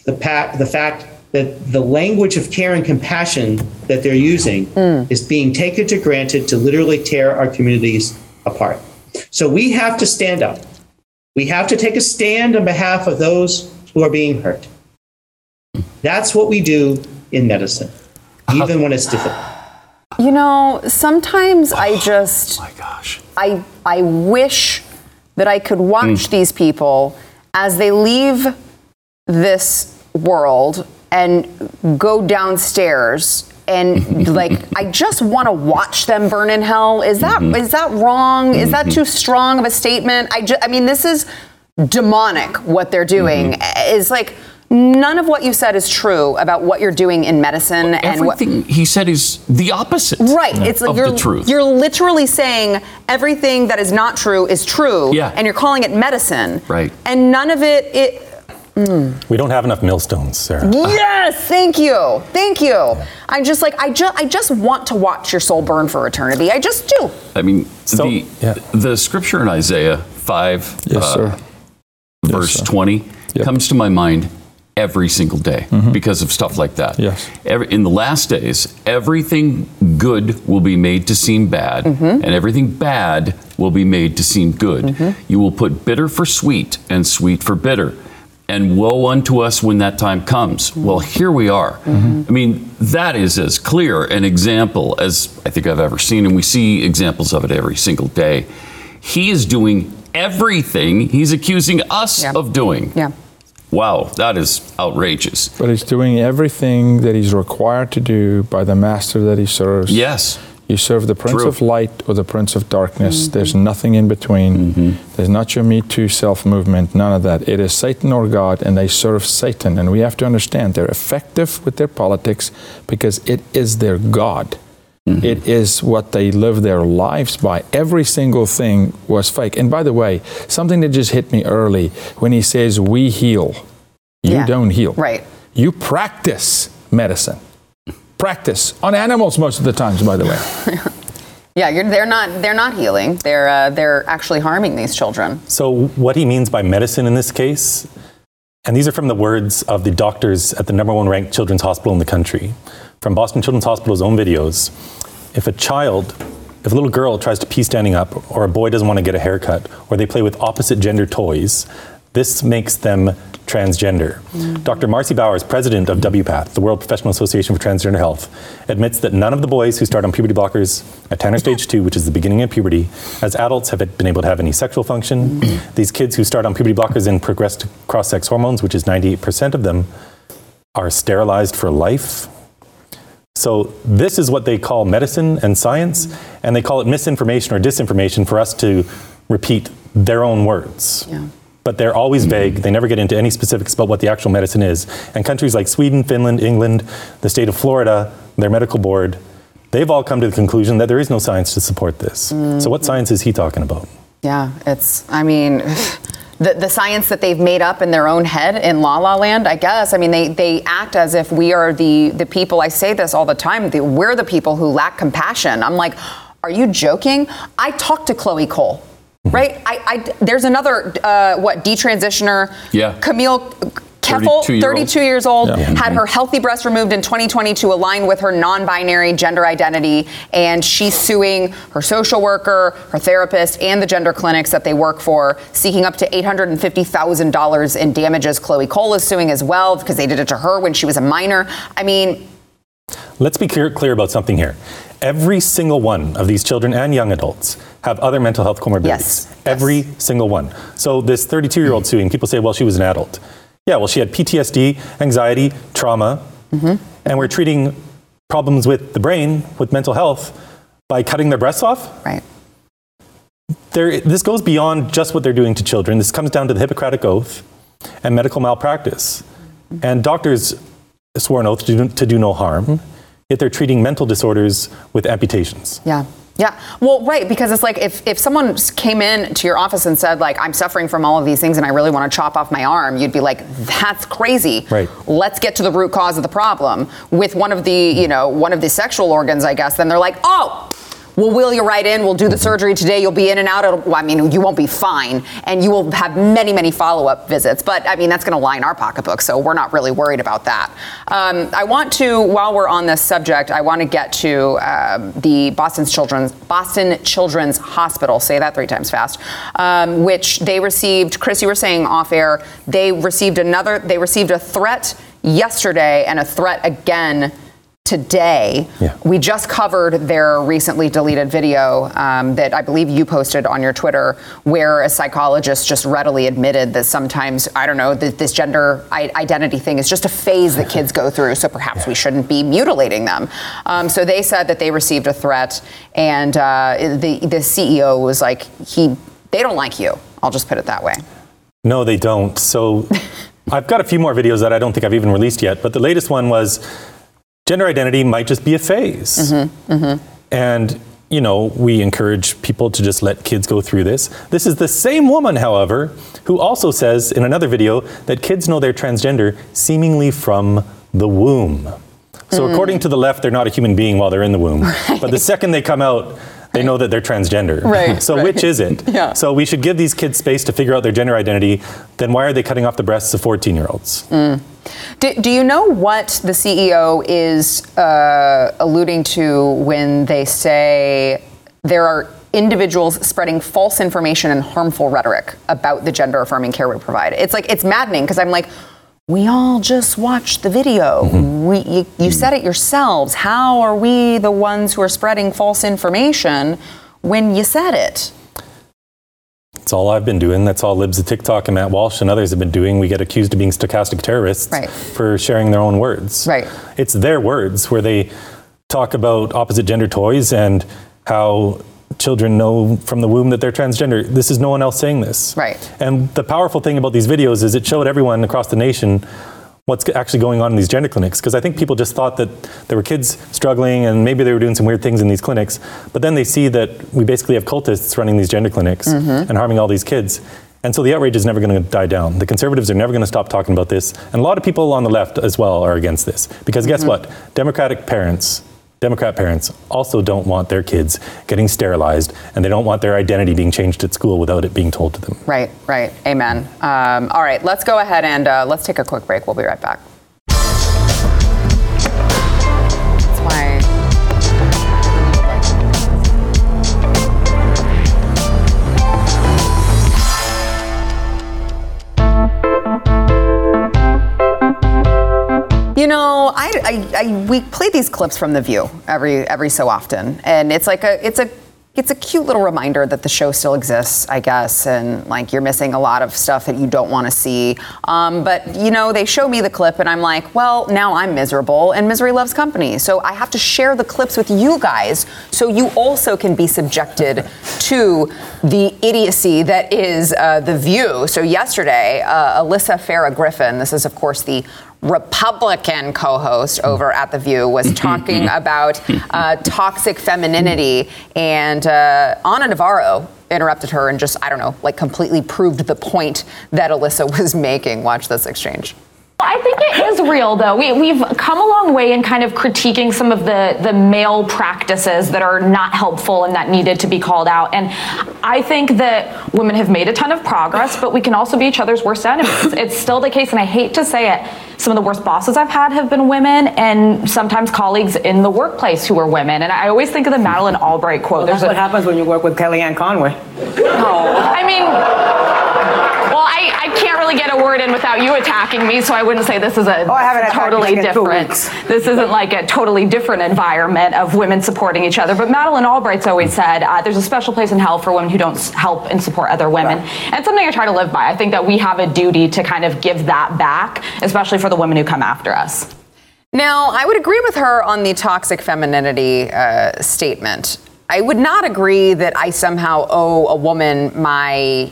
Speaker 7: the, pa- the fact that the language of care and compassion that they're using hmm. is being taken to granted to literally tear our communities apart. So we have to stand up. We have to take a stand on behalf of those who are being hurt. That's what we do in medicine, even when it's difficult.
Speaker 1: You know, sometimes I oh just.
Speaker 2: My gosh.
Speaker 1: I I wish that I could watch hmm. these people as they leave this world and go downstairs and like I just want to watch them burn in hell. Is that mm-hmm. is that wrong? Is that too mm-hmm. strong of a statement? I just I mean this is demonic what they're doing. Mm-hmm. Eh, is like none of what you said is true about what you're doing in medicine and what
Speaker 2: Everything he said is the opposite.
Speaker 1: Right. It's like you're
Speaker 2: the truth.
Speaker 1: you're literally saying everything that is not true is true.
Speaker 2: Yeah.
Speaker 1: And you're calling it medicine.
Speaker 2: Right.
Speaker 1: And none of it it Mm.
Speaker 5: We don't have enough millstones, Sarah.
Speaker 1: Yes, thank you. Thank you. I'm just like I just I just want to watch your soul burn for eternity. I just do.
Speaker 2: I mean,
Speaker 5: So-
Speaker 2: the,
Speaker 5: yeah.
Speaker 2: the scripture in Isaiah 5,
Speaker 4: Yes,
Speaker 2: uh,
Speaker 4: sir.
Speaker 2: verse
Speaker 4: sir.
Speaker 2: 20,
Speaker 4: Yep.
Speaker 2: comes to my mind every single day mm-hmm. because of stuff like that.
Speaker 4: Yes.
Speaker 2: Every, in the last days, everything good will be made to seem bad, mm-hmm. and everything bad will be made to seem good. Mm-hmm. You will put bitter for sweet and sweet for bitter. And woe unto us when that time comes. Well, here we are. Mm-hmm. I mean, that is as clear an example as I think I've ever seen, and we see examples of it every single day. He is doing everything he's accusing us
Speaker 1: Yeah.
Speaker 2: of doing.
Speaker 1: Yeah.
Speaker 2: Wow, that is outrageous.
Speaker 4: But he's doing everything that he's required to do by the master that he serves.
Speaker 2: Yes.
Speaker 4: You serve the Prince
Speaker 2: True.
Speaker 4: of Light or the Prince of Darkness. Mm-hmm. There's nothing in between. Mm-hmm. There's not your Me Too self movement, none of that. It is Satan or God, and they serve Satan. And we have to understand they're effective with their politics because it is their God. Mm-hmm. It is what they live their lives by. Every single thing was fake. And by the way, something that just hit me early when he says, We heal. You
Speaker 1: Yeah.
Speaker 4: don't heal.
Speaker 1: Right.
Speaker 4: You practice medicine. Practice on animals most of the times, by the way.
Speaker 1: Yeah, you're, they're not they're not healing. They're uh, they're actually harming these children.
Speaker 5: So, what he means by medicine in this case, and these are from the words of the doctors at the number one ranked children's hospital in the country, from Boston Children's Hospital's own videos. If a child, if a little girl tries to pee standing up, or a boy doesn't want to get a haircut, or they play with opposite gender toys, this makes them transgender. Mm. Dr. Marci Bowers, president of WPATH, the World Professional Association for Transgender Health, admits that none of the boys who start on puberty blockers at Tanner stage 2, which is the beginning of puberty, as adults have been able to have any sexual function. Mm. These kids who start on puberty blockers and progress to cross-sex hormones, which is 98% of them, are sterilized for life. So this is what they call medicine and science, and they call it misinformation or disinformation for us to repeat their own words.
Speaker 1: Yeah.
Speaker 5: But they're always vague. They never get into any specifics about what the actual medicine is. And countries like Sweden, Finland, England, the state of Florida, their medical board, they've all come to the conclusion that there is no science to support this. So what mm-hmm. science is he talking about?
Speaker 1: Yeah, it's, I mean, the, the science that they've made up in their own head in La La Land, I guess. I mean, they, they act as if we are the, the people, I say this all the time, the, we're the people who lack compassion. I'm like, are you joking? I talked to Chloe Cole. Right, I, I there's another uh, what detransitioner,
Speaker 2: Yeah.
Speaker 1: Camille Kiefel,
Speaker 2: 32 year
Speaker 1: 32 years old,
Speaker 4: Yeah.
Speaker 1: had her healthy breast removed in 2020 to align with her non-binary gender identity, and she's suing her social worker, her therapist, and the gender clinics that they work for, seeking up to $850,000 in damages. Chloe Cole is suing as well because they did it to her when she was a minor. I mean,
Speaker 5: Let's be clear, clear about something here. Every single one of these children and young adults have other mental health comorbidities.
Speaker 1: Yes.
Speaker 5: Every single one. So this 32 year old suing, people say, well, she was an adult. Yeah, well, she had PTSD, anxiety, trauma, mm-hmm. and we're treating problems with the brain, with mental health, by cutting their breasts off.
Speaker 1: right.
Speaker 5: There, this goes beyond just what they're doing to children. This comes down to the Hippocratic Oath and medical malpractice. Mm-hmm. And doctors swore an oath to do, to do no harm, yet they're treating mental disorders with amputations.
Speaker 1: Yeah. Yeah. Well, right, because it's like if, if someone came in to your office and said, like, I'm suffering from all of these things and I really want to chop off my arm, you'd be like, that's crazy.
Speaker 5: Right.
Speaker 1: Let's get to the root cause of the problem. With one of the, you know, one of the sexual organs, I guess, then they're like, oh, we'll wheel you right in. We'll do the surgery today. You'll be in and out. It'll, I mean, you won't be fine, and you will have many, many follow-up visits. But I mean, that's going to line our pocketbook, so we're not really worried about that. Um, I want to, while we're on this subject, I want to get to um, the Boston Children's Boston Children's Hospital. Say that three times fast. Um, which they received. Chris, you were saying off air. They received another. They received a threat yesterday and a threat again today.
Speaker 5: Yeah.
Speaker 1: We just covered their recently deleted video um, that I believe you posted on your Twitter, where a psychologist just readily admitted that sometimes, I don't know, that this gender identity thing is just a phase that kids go through, so perhaps we shouldn't be mutilating them. Um, so they said that they received a threat, and uh, the, the CEO was like, he, they don't like you. I'll just put it that way.
Speaker 5: No, they don't. So I've got a few more videos that I don't think I've even released yet, but the latest one was gender identity might just be a phase. Mm-hmm, mm-hmm. And, you know, we encourage people to just let kids go through this. This is the same woman, however, who also says in another video that kids know they're transgender seemingly from the womb. So, mm. according to the left, they're not a human being while they're in the womb. But the second they come out, they know that they're transgender.
Speaker 1: Right,
Speaker 5: So,
Speaker 1: right.
Speaker 5: which is it?
Speaker 1: Yeah.
Speaker 5: So, we should give these kids space to figure out their gender identity. Then, why are they cutting off the breasts of 14 year olds? Mm.
Speaker 1: Do, do you know what the CEO is uh, alluding to when they say there are individuals spreading false information and harmful rhetoric about the gender affirming care we provide? It's like, it's maddening because I'm like, we all just watched the video. We, you, you said it yourselves. How are we the ones who are spreading false information when you said it?
Speaker 5: That's all I've been doing. That's all Libs of TikTok and Matt Walsh and others have been doing. We get accused of being stochastic terrorists
Speaker 1: Right.
Speaker 5: for sharing their own words.
Speaker 1: Right.
Speaker 5: It's their words where they talk about opposite gender toys and how children know from the womb that they're transgender. This is no one else saying this.
Speaker 1: Right.
Speaker 5: And the powerful thing about these videos is it showed everyone across the nation what's actually going on in these gender clinics because I think people just thought that there were kids struggling and maybe they were doing some weird things in these clinics but then they see that we basically have cultists running these gender clinics mm-hmm. and harming all these kids. And so the outrage is never going to die down. The conservatives are never going to stop talking about this. And a lot of people on the left as well are against this. Because guess mm-hmm. what? Democratic parents Democrat parents also don't want their kids getting sterilized and they don't want their identity being changed at school without it being told to them.
Speaker 1: Right, right. Amen. Um, all right, let's go ahead and uh, let's take a quick break. We'll be right back. I, I, we play these clips from The View every every so often, and it's like a it's a it's a cute little reminder that the show still exists, I guess, and like you're missing a lot of stuff that you don't want to see. Um, but you know, they show me the clip, and I'm like, well, now I'm miserable, and misery loves company, so I have to share the clips with you guys, so you also can be subjected to the idiocy that is uh, the View. So yesterday, uh, Alyssa Farah Griffin, this is of course the Republican co-host over at The View was talking about uh, toxic femininity, and uh, Ana Navarro interrupted her and just I don't know, like completely proved the point that Alyssa was making. Watch this exchange.
Speaker 8: I think it is real, though. We, we've come a long way in kind of critiquing some of the, the male practices that are not helpful and that needed to be called out. And I think that women have made a ton of progress, but we can also be each other's worst enemies. it's still the case, and I hate to say it. Some of the worst bosses I've had have been women, and sometimes colleagues in the workplace who are women. And I always think of the Madeleine Albright quote.
Speaker 9: That's what happens when you work with Kellyanne Conway.
Speaker 8: Oh, I mean, well, I, I can't really get a word in without you attacking me, so I wouldn't say this is a
Speaker 9: Oh, I haven't
Speaker 8: totally
Speaker 9: like in two
Speaker 8: different. This isn't like a totally different environment of women supporting each other. But Madeleine Albright's always said uh, there's a special place in hell for women who don't help and support other women, and something I try to live by. I think that we have a duty to kind of give that back, especially for the women who come after us.
Speaker 1: Now, I would agree with her on the toxic femininity uh, statement. I would not agree that I somehow owe a woman my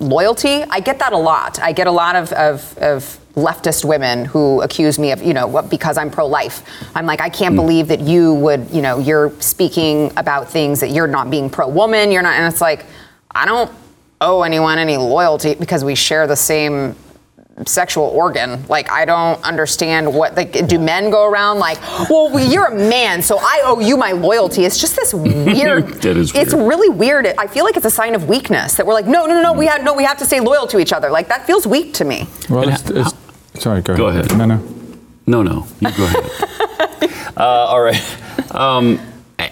Speaker 1: loyalty. I get that a lot. I get a lot of, of, of leftist women who accuse me of, you know, what, because I'm pro life. I'm like, I can't hmm. believe that you would, you know, you're speaking about things that you're not being pro woman. You're not, and it's like, I don't owe anyone any loyalty because we share the same sexual organ. Like, I don't understand what, like, do men go around like, well, well, you're a man, so I owe you my loyalty. It's just this weird.
Speaker 2: That is
Speaker 1: It's
Speaker 2: weird.
Speaker 1: really weird. I feel like it's a sign of weakness that we're like, no, no, no, no, we have, no, we have to stay loyal to each other. Like, that feels weak to me.
Speaker 4: Well,
Speaker 2: And
Speaker 4: it's, it's, sorry, go,
Speaker 2: Go
Speaker 4: ahead.
Speaker 2: ahead.
Speaker 4: No, no.
Speaker 2: No, no, you go ahead. uh, all right. Um,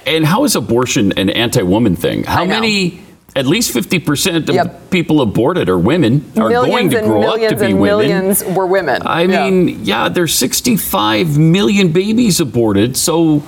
Speaker 2: and how is abortion an anti-woman thing? How many? At least 50% of
Speaker 1: Yep.
Speaker 2: people aborted are women, are
Speaker 1: millions
Speaker 2: going to grow up to be
Speaker 1: and
Speaker 2: women.
Speaker 1: millions were women.
Speaker 2: I
Speaker 1: Yeah.
Speaker 2: mean, yeah, there's 65 million babies aborted. So,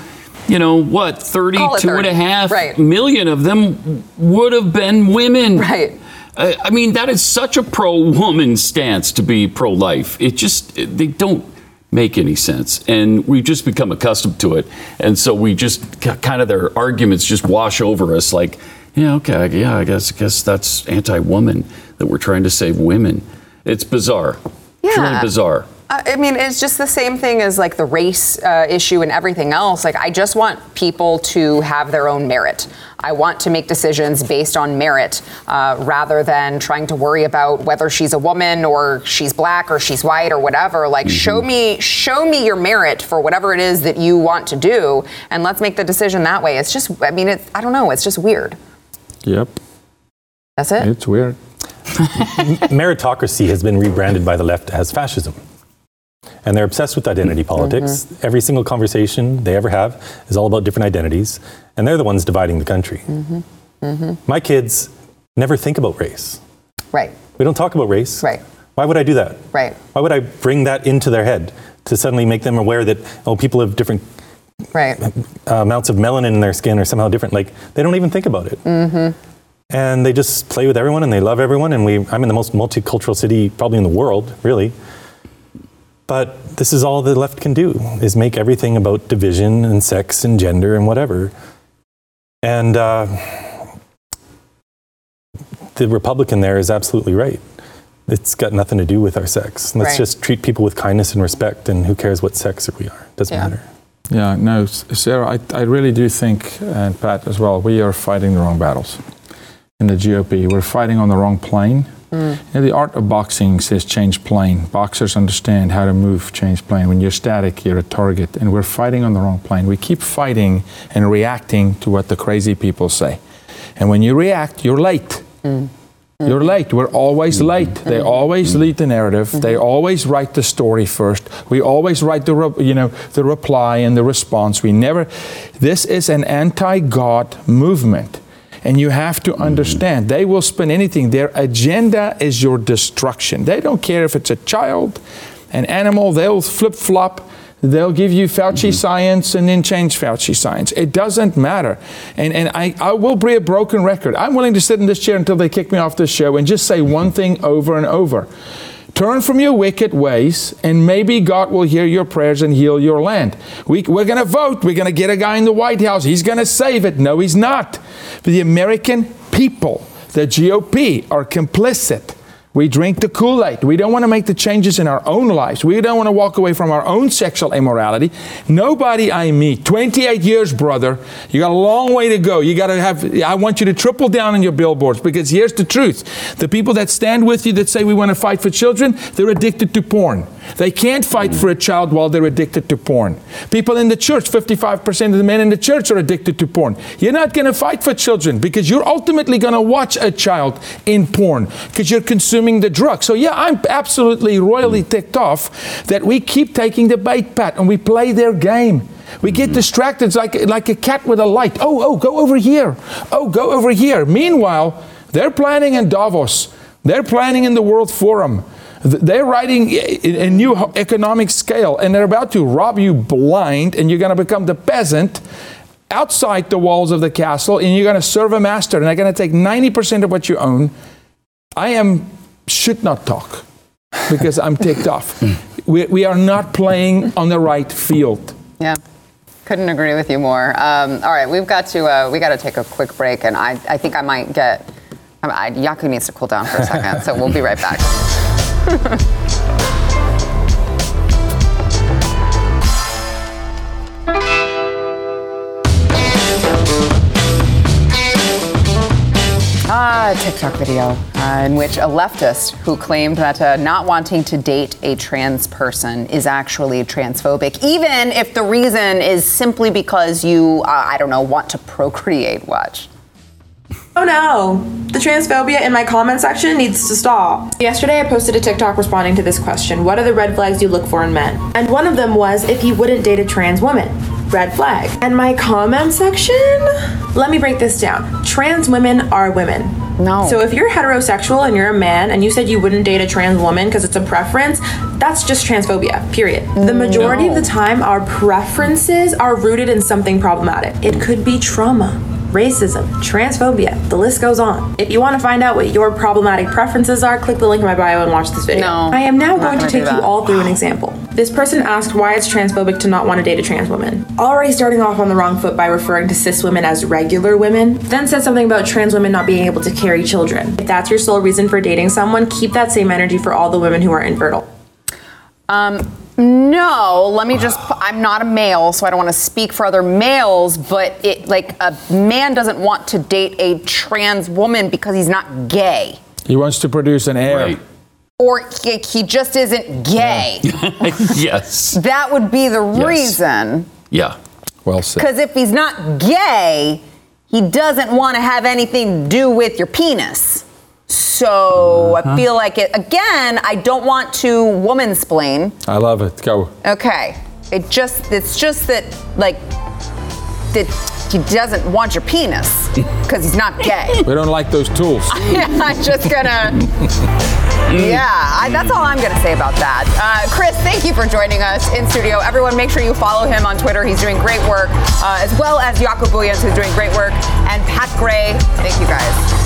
Speaker 2: you know, what, 32 and a half
Speaker 1: right.
Speaker 2: million of them would have been women.
Speaker 1: Right.
Speaker 2: Uh, I mean, that is such a pro-woman stance to be pro-life. It just, they don't make any sense. And we've just become accustomed to it. And so we just kind of, their arguments just wash over us like, yeah, okay, yeah, I guess, guess that's anti-woman that we're trying to save women. It's bizarre. It's really bizarre.
Speaker 1: I mean, it's just the same thing as like the race uh, issue and everything else. Like, I just want people to have their own merit. I want to make decisions based on merit uh, rather than trying to worry about whether she's a woman or she's black or she's white or whatever. Like, show me, show me your merit for whatever it is that you want to do, and let's make the decision that way. It's just, I mean, it's, I don't know, it's just weird.
Speaker 4: Yep,
Speaker 1: That's it.
Speaker 4: it's weird.
Speaker 5: Meritocracy has been rebranded by the left as fascism. and they're obsessed with identity mm-hmm. politics. Every single conversation they ever have is all about different identities, and they're the ones dividing the country. Mm-hmm. Mm-hmm. My kids never think about race.
Speaker 1: Right.
Speaker 5: We don't talk about race.
Speaker 1: Right.
Speaker 5: Why would I do that?
Speaker 1: Right.
Speaker 5: Why would I bring that into their head to suddenly make them aware that oh, people have different
Speaker 1: Right.
Speaker 5: uh, amounts of melanin in their skin are somehow different? Like they don't even think about it.
Speaker 1: Mm-hmm.
Speaker 5: And they just play with everyone and they love everyone. And we, I'm in the most multicultural city probably in the world, really. But this is all the left can do is make everything about division and sex and gender and whatever. And uh, the Republican there is absolutely right. It's got nothing to do with our sex. Let's
Speaker 1: Right.
Speaker 5: just treat people with kindness and respect, and who cares what sex we are? Doesn't
Speaker 1: Yeah.
Speaker 5: matter.
Speaker 4: Yeah, no, Sarah, I, I really do think, and Pat as well, we are fighting the wrong battles in the GOP. We're fighting on the wrong plane. Mm. You know, the art of boxing says change plane. Boxers understand how to move, change plane. When you're static, you're a target, and we're fighting on the wrong plane. We keep fighting and reacting to what the crazy people say. And when you react, you're late. Mm. You're late. We're always late. They mm-hmm. always mm-hmm. lead the narrative. They mm-hmm. always write the story first. We always write the re- you know the reply and the response. We never. This is an anti-God movement, and you have to understand they will spin anything. Their agenda is your destruction. They don't care if it's a child, an animal. They'll flip flop. They'll give you Fauci science and then change Fauci science. It doesn't matter. And, and I, I will be a broken record. I'm willing to sit in this chair until they kick me off this show and just say one thing over and over. Turn from your wicked ways, and maybe God will hear your prayers and heal your land. We, we're going to vote. We're going to get a guy in the White House. He's going to save it. No, he's not. But the American people, the GOP, are complicit. We drink the Kool Aid. We don't want to make the changes in our own lives. We don't want to walk away from our own sexual immorality. Nobody I meet, 28 years, brother, you got a long way to go. You got to have, I want you to triple down on your billboards because here's the truth. The people that stand with you that say we want to fight for children, they're addicted to porn. They can't fight for a child while they're addicted to porn. People in the church, 55% of the men in the church are addicted to porn. You're not going to fight for children because you're ultimately going to watch a child in porn because you're consuming the drug. So, yeah, I'm absolutely royally ticked off that we keep taking the bait, Pat, and we play their game. We get distracted like, like a cat with a light. Oh, oh, go over here. Oh, go over here. Meanwhile, they're planning in Davos. They're planning in the World Forum. They're writing a new economic scale, and they're about to rob you blind, and you're going to become the peasant outside the walls of the castle, and you're going to serve a master, and they're going to take 90% of what you own. I am should not talk because I'm ticked off. We, we are not playing on the right field.
Speaker 1: Yeah. Couldn't agree with you more. Um, all right, we've got to uh, we got to take a quick break, and I, I think I might get. I, I, Yaku needs to cool down for a second, so we'll be right back. A TikTok video uh, in which a leftist who claimed that uh, not wanting to date a trans person is actually transphobic, even if the reason is simply because you, uh, I don't know, want to procreate. Watch.
Speaker 10: Oh no, the transphobia in my comment section needs to stop. Yesterday, I posted a TikTok responding to this question What are the red flags you look for in men? And one of them was if he wouldn't date a trans woman. Red flag. And my comment section? Let me break this down. Trans women are women.
Speaker 1: No.
Speaker 10: So if you're heterosexual and you're a man and you said you wouldn't date a trans woman because it's a preference, that's just transphobia, period. The mm, majority of the time, our preferences are rooted in something problematic. It could be trauma, racism, transphobia, the list goes on. If you want to find out what your problematic preferences are, click the link in my bio and watch this video.
Speaker 1: No,
Speaker 10: I am now going to take you all through an example. This person asked why it's transphobic to not want to date a trans woman. Already starting off on the wrong foot by referring to cis women as regular women, then said something about trans women not being able to carry children. If that's your sole reason for dating someone, keep that same energy for all the women who are infertile.
Speaker 1: Um, no, let me just. I'm not a male, so I don't want to speak for other males. But it, like, a man doesn't want to date a trans woman because he's not gay,
Speaker 4: He wants to produce an heir.
Speaker 1: or he, he just isn't gay.
Speaker 2: yes.
Speaker 1: That would be the
Speaker 2: Yes.
Speaker 1: reason.
Speaker 2: Yeah.
Speaker 4: Well said.
Speaker 1: Because if he's not gay, he doesn't want to have anything to do with your penis. So I
Speaker 4: Uh-huh.
Speaker 1: feel like it again. I don't want to woman splain.
Speaker 4: I love it. Go.
Speaker 1: Okay. It just it's just that like that he doesn't want your penis because he's not gay.
Speaker 4: We don't like those tools.
Speaker 1: I'm just gonna. Yeah, I, that's all I'm gonna say about that. Uh, Chris, thank you for joining us in studio. Everyone, make sure you follow him on Twitter. He's doing great work, uh, as well as Jakob Williams, who's doing great work, and Pat Gray. Thank you guys.